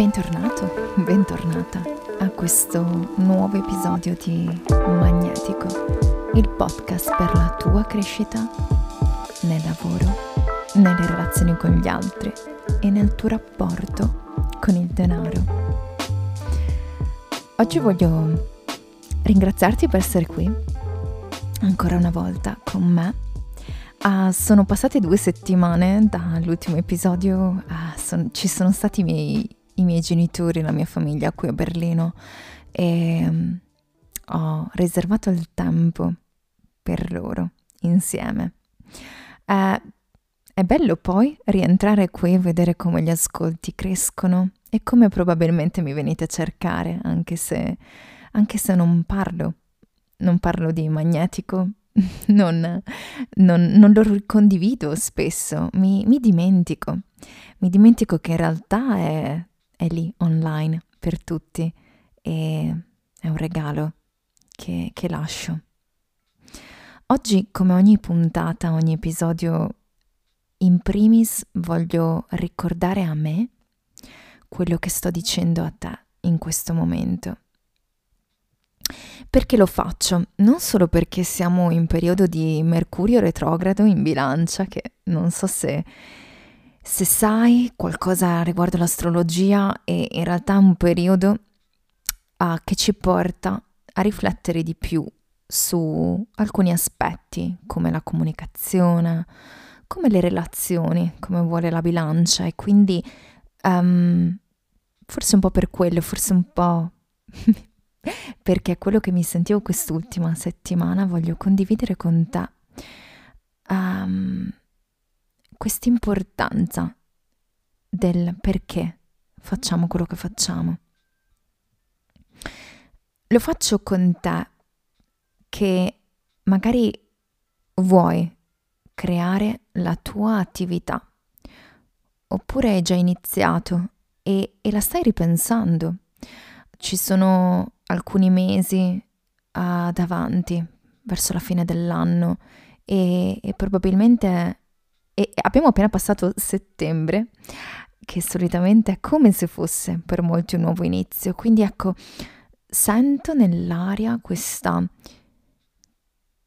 Bentornato, bentornata a questo nuovo episodio di Magnetico, il podcast per la tua crescita nel lavoro, nelle relazioni con gli altri e nel tuo rapporto con il denaro. Oggi voglio ringraziarti per essere qui ancora una volta con me. Uh, sono passate due settimane dall'ultimo episodio, uh, son, ci sono stati i miei, i miei, genitori, la mia famiglia qui a Berlino e um, ho riservato il tempo per loro insieme. Uh, è bello poi rientrare qui e vedere come gli ascolti crescono e come probabilmente mi venite a cercare, anche se, anche se non parlo non parlo di magnetico, non, non, non, lo condivido spesso, mi, mi, dimentico, mi dimentico che in realtà è, è lì online per tutti e è un regalo che, che lascio. Oggi, come ogni puntata, ogni episodio, in primis voglio ricordare a me quello che sto dicendo a te in questo momento perché lo faccio? Non solo perché siamo in periodo di Mercurio retrogrado in bilancia, che non so se, se sai qualcosa riguardo l'astrologia, è in realtà un periodo uh, che ci porta a riflettere di più su alcuni aspetti, come la comunicazione, come le relazioni, come vuole la bilancia, e quindi um, forse un po' per quello, forse un po' perché quello che mi sentivo quest'ultima settimana voglio condividere con te. Um, quest'importanza del perché facciamo quello che facciamo. Lo faccio con te che magari vuoi creare la tua attività oppure hai già iniziato e, e la stai ripensando. Ci sono alcuni mesi uh, davanti, verso la fine dell'anno e, e probabilmente e abbiamo appena passato settembre, che solitamente è come se fosse per molti un nuovo inizio. Quindi ecco, sento nell'aria questa,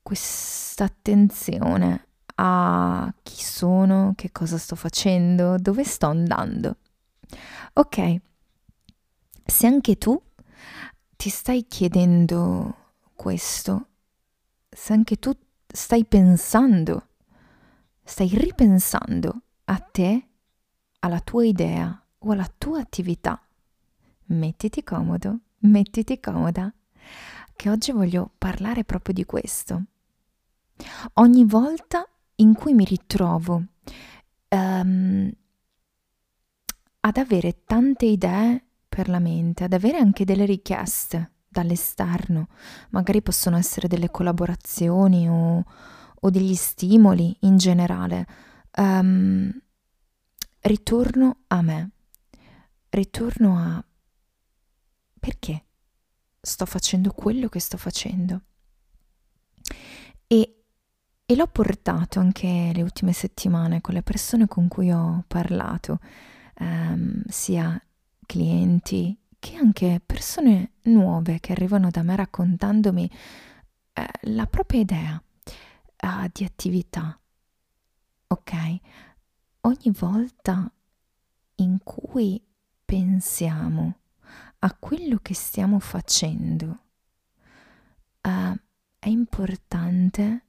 questa attenzione a chi sono, che cosa sto facendo, dove sto andando. Ok, se anche tu ti stai chiedendo questo, se anche tu stai pensando, stai ripensando a te, alla tua idea o alla tua attività, mettiti comodo, mettiti comoda, che oggi voglio parlare proprio di questo. Ogni volta in cui mi ritrovo um, ad avere tante idee per la mente, ad avere anche delle richieste dall'esterno, magari possono essere delle collaborazioni o, o degli stimoli in generale. Um, ritorno a me, ritorno a perché sto facendo quello che sto facendo. E, e l'ho portato anche le ultime settimane con le persone con cui ho parlato, um, sia clienti che anche persone nuove che arrivano da me raccontandomi eh, la propria idea eh, di attività. Ok? Ogni volta in cui pensiamo a quello che stiamo facendo, eh, è importante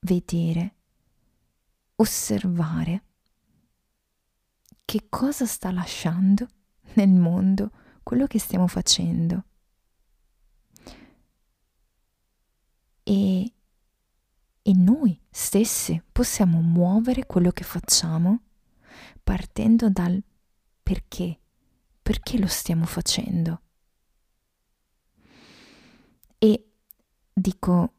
vedere, osservare che cosa sta lasciando nel mondo quello che stiamo facendo. E, e noi stessi possiamo muovere quello che facciamo partendo dal perché, perché lo stiamo facendo. E dico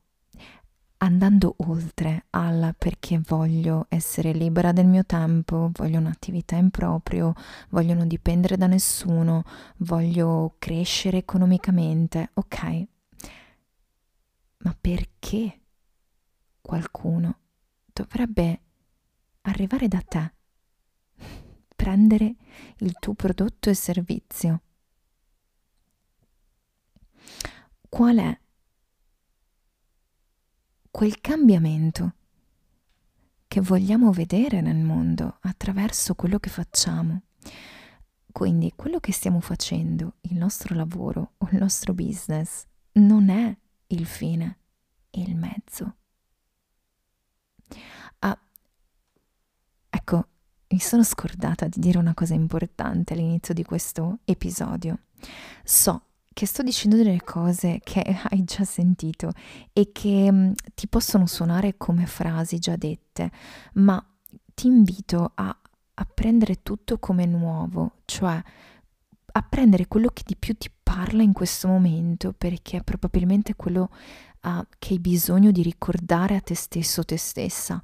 andando oltre al perché voglio essere libera del mio tempo, voglio un'attività in proprio, voglio non dipendere da nessuno, voglio crescere economicamente, ok. Ma perché qualcuno dovrebbe arrivare da te per comprendere il tuo prodotto e servizio. Qual è quel cambiamento che vogliamo vedere nel mondo attraverso quello che facciamo? Quindi quello che stiamo facendo, il nostro lavoro o il nostro business, non è il fine, il mezzo. Ah, ecco, mi sono scordata di dire una cosa importante all'inizio di questo episodio. So che sto dicendo delle cose che hai già sentito e che mm, ti possono suonare come frasi già dette, ma ti invito a, a prendere tutto come nuovo, cioè a prendere quello che di più ti parla in questo momento, perché è probabilmente quello uh, che hai bisogno di ricordare a te stesso, te stessa,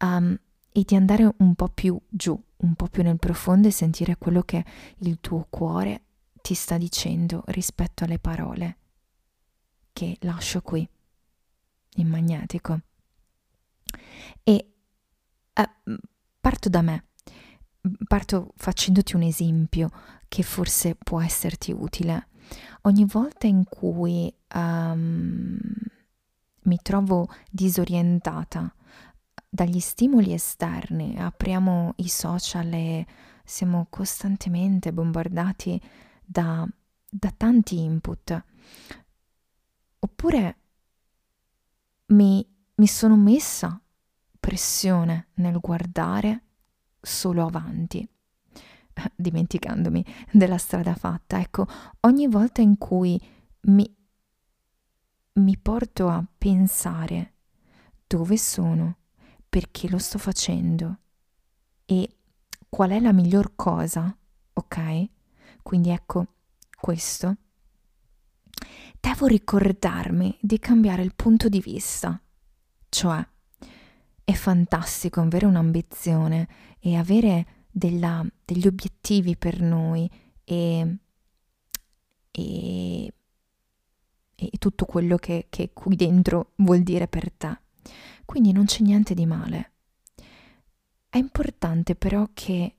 um, e di andare un po' più giù, un po' più nel profondo e sentire quello che il tuo cuore ti sta dicendo rispetto alle parole che lascio qui in magnetico. E uh, parto da me, parto facendoti un esempio che forse può esserti utile. Ogni volta in cui um, mi trovo disorientata dagli stimoli esterni, apriamo i social e siamo costantemente bombardati da, da tanti input. Oppure mi, mi sono messa pressione nel guardare solo avanti, dimenticandomi della strada fatta. Ecco, ogni volta in cui mi, mi porto a pensare dove sono, perché lo sto facendo e qual è la miglior cosa, ok? Quindi ecco questo. Devo ricordarmi di cambiare il punto di vista, cioè è fantastico avere un'ambizione e avere della, degli obiettivi per noi e, e, e tutto quello che, che qui dentro vuol dire per te. Quindi non c'è niente di male. È importante però che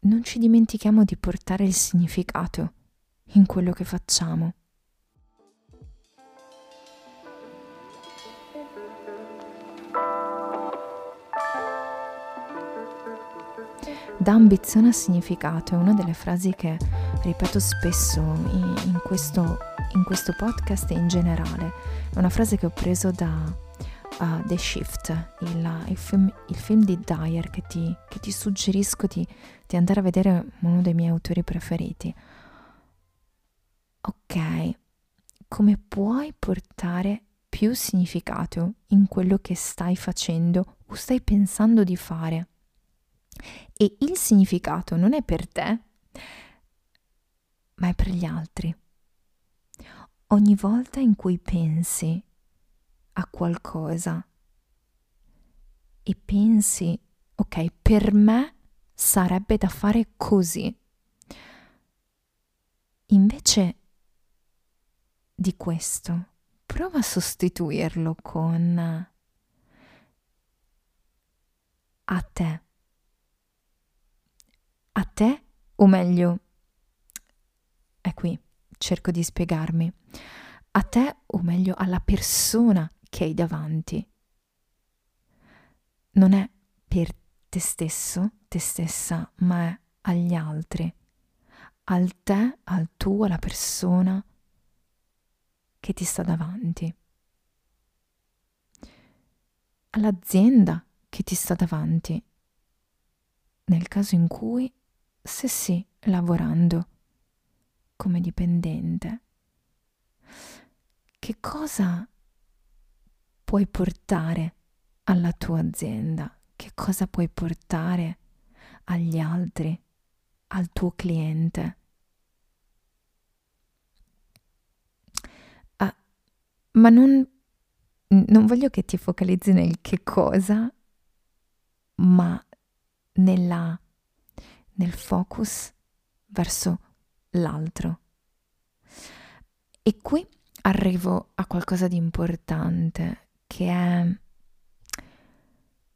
non ci dimentichiamo di portare il significato in quello che facciamo. Da ambizione a significato è una delle frasi che ripeto spesso in, in, questo, in questo podcast e in generale. È una frase che ho preso da uh, The Shift, il, il, film, il, film, di Dyer che ti, che ti suggerisco di, di andare a vedere uno dei miei autori preferiti. Ok, come puoi portare più significato in quello che stai facendo o stai pensando di fare? E il significato non è per te, ma è per gli altri. Ogni volta in cui pensi a qualcosa e pensi, ok, per me sarebbe da fare così. Invece di questo, prova a sostituirlo con a te. A te, o meglio, è qui, cerco di spiegarmi. A te, o meglio, alla persona che hai davanti. Non è per te stesso, te stessa, ma è agli altri, al te, al tuo, alla persona che ti sta davanti, all'azienda che ti sta davanti, nel caso in cui stessi lavorando come dipendente. Che cosa puoi portare alla tua azienda, che cosa puoi portare agli altri, al tuo cliente. Ah, ma non, non voglio che ti focalizzi nel che cosa, ma nella, nel focus verso l'altro. E qui arrivo a qualcosa di importante che è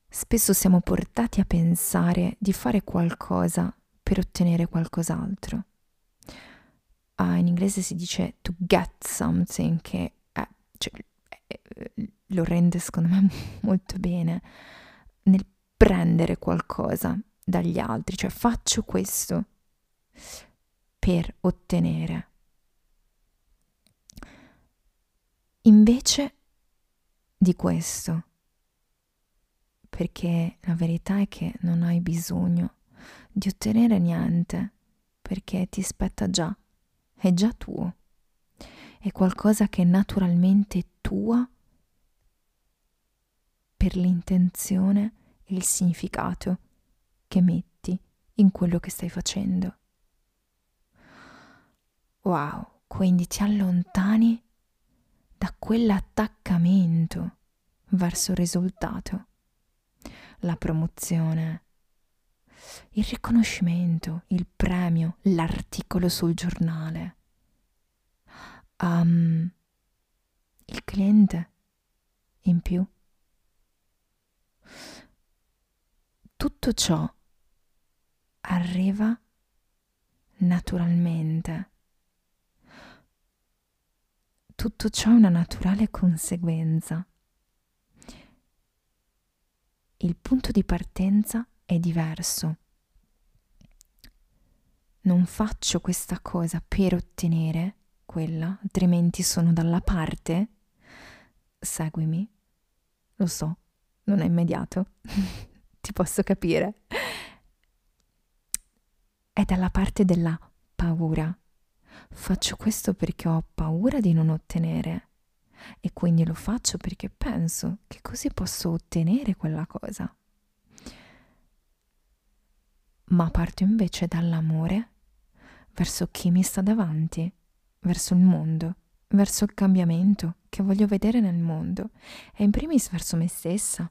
spesso siamo portati a pensare di fare qualcosa per ottenere qualcos'altro. Uh, in inglese si dice to get something, che è, cioè, è, lo rende secondo me molto bene nel prendere qualcosa dagli altri, cioè faccio questo per ottenere. Invece di questo, perché la verità è che non hai bisogno di ottenere niente, perché ti spetta già, è già tuo, è qualcosa che è naturalmente tua. Per l'intenzione e il significato che metti in quello che stai facendo. Wow, quindi ti allontani da quell'attaccamento verso il risultato, la promozione, il riconoscimento, il premio, l'articolo sul giornale, um, il cliente in più. Tutto ciò arriva naturalmente. Tutto ciò è una naturale conseguenza. Il punto di partenza è diverso. Non faccio questa cosa per ottenere quella, altrimenti sono dalla parte. Seguimi. Lo so, non è immediato. Ti posso capire è dalla parte della paura. Faccio questo perché ho paura di non ottenere e quindi lo faccio perché penso che così posso ottenere quella cosa. Ma parto invece dall'amore verso chi mi sta davanti, verso il mondo, verso il cambiamento che voglio vedere nel mondo e in primis verso me stessa.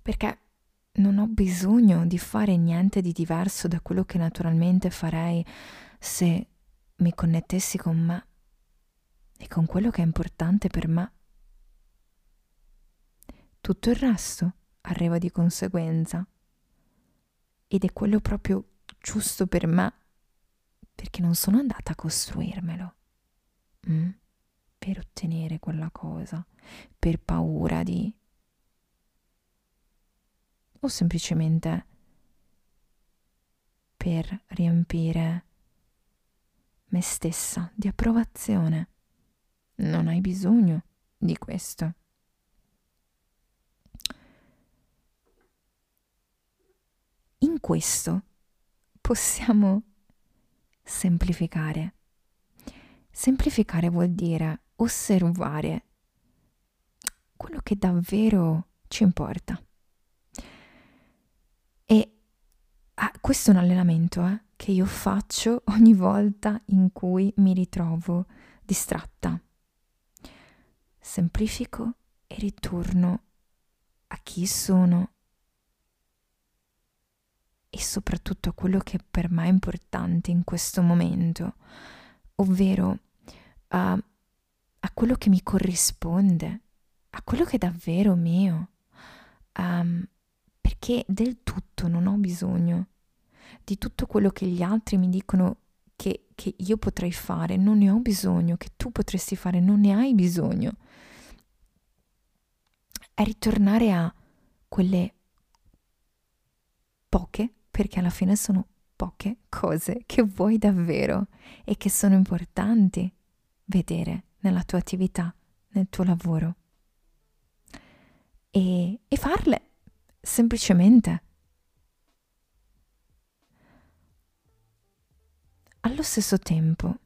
Perché non ho bisogno di fare niente di diverso da quello che naturalmente farei se mi connettessi con me e con quello che è importante per me. Tutto il resto arriva di conseguenza ed è quello proprio giusto per me perché non sono andata a costruirmelo mm? per ottenere quella cosa, per paura di o semplicemente per riempire me stessa di approvazione. Non hai bisogno di questo. In questo possiamo semplificare. Semplificare vuol dire osservare quello che davvero ci importa. Ah, questo è un allenamento eh, che io faccio ogni volta in cui mi ritrovo distratta. Semplifico e ritorno a chi sono e soprattutto a quello che per me è importante in questo momento, ovvero a, a quello che mi corrisponde, a quello che è davvero mio. Um, perché del tutto non ho bisogno di tutto quello che gli altri mi dicono che, che io potrei fare, non ne ho bisogno, che tu potresti fare, non ne hai bisogno. È ritornare a quelle poche, perché alla fine sono poche cose che vuoi davvero e che sono importanti vedere nella tua attività, nel tuo lavoro. E, e farle semplicemente. Allo stesso tempo,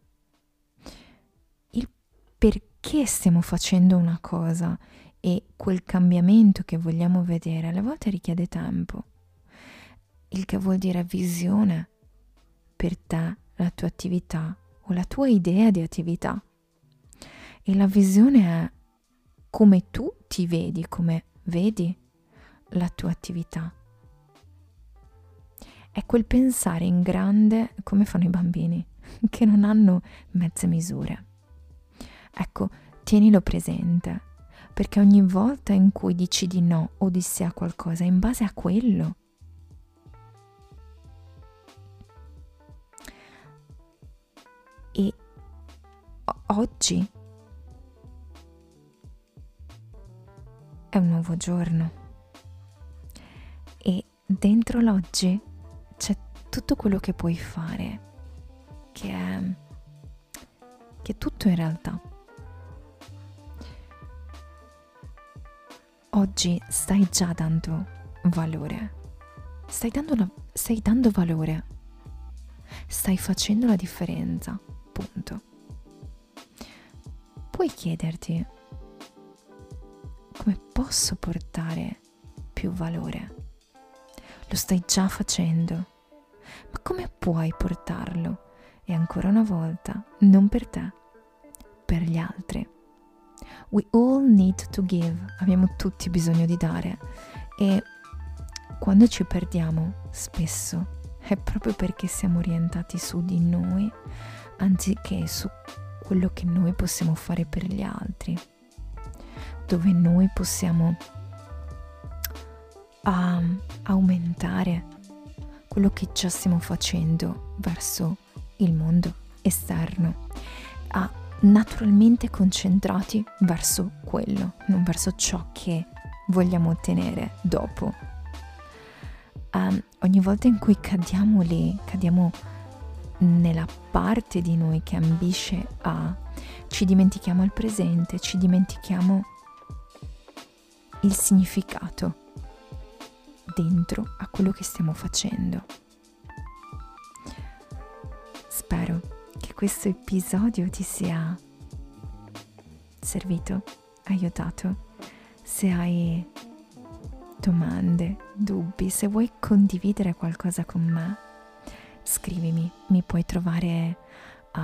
il perché stiamo facendo una cosa e quel cambiamento che vogliamo vedere alle volte richiede tempo, il che vuol dire visione per te, la tua attività o la tua idea di attività. E la visione è come tu ti vedi, come vedi la tua attività. È quel pensare in grande come fanno i bambini, che non hanno mezze misure. Ecco, tienilo presente, perché ogni volta in cui dici di no o di sì a qualcosa, in base a quello. E oggi è un nuovo giorno e dentro l'oggi c'è tutto quello che puoi fare, che è, che è tutto in realtà. Oggi stai già dando valore, stai dando, la, stai dando valore, stai facendo la differenza, punto. Puoi chiederti come posso portare più valore? Lo stai già facendo, ma come puoi portarlo? E ancora una volta, non per te, per gli altri. We all need to give, abbiamo tutti bisogno di dare e quando ci perdiamo spesso è proprio perché siamo orientati su di noi anziché su quello che noi possiamo fare per gli altri, dove noi possiamo um, aumentare quello che già stiamo facendo verso il mondo esterno, a naturalmente concentrati verso quello, non verso ciò che vogliamo ottenere dopo. Um, ogni volta in cui cadiamo lì, cadiamo nella parte di noi che ambisce a, ci dimentichiamo il presente, ci dimentichiamo il significato dentro a quello che stiamo facendo. Spero che questo episodio ti sia servito, aiutato. Se hai domande, dubbi, se vuoi condividere qualcosa con me, scrivimi, mi puoi trovare uh,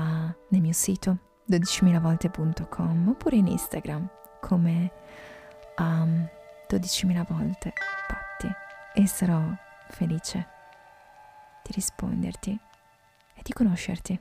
nel mio sito 12.000volte.com oppure in Instagram come um, 12.000 volte e sarò felice di risponderti e di conoscerti.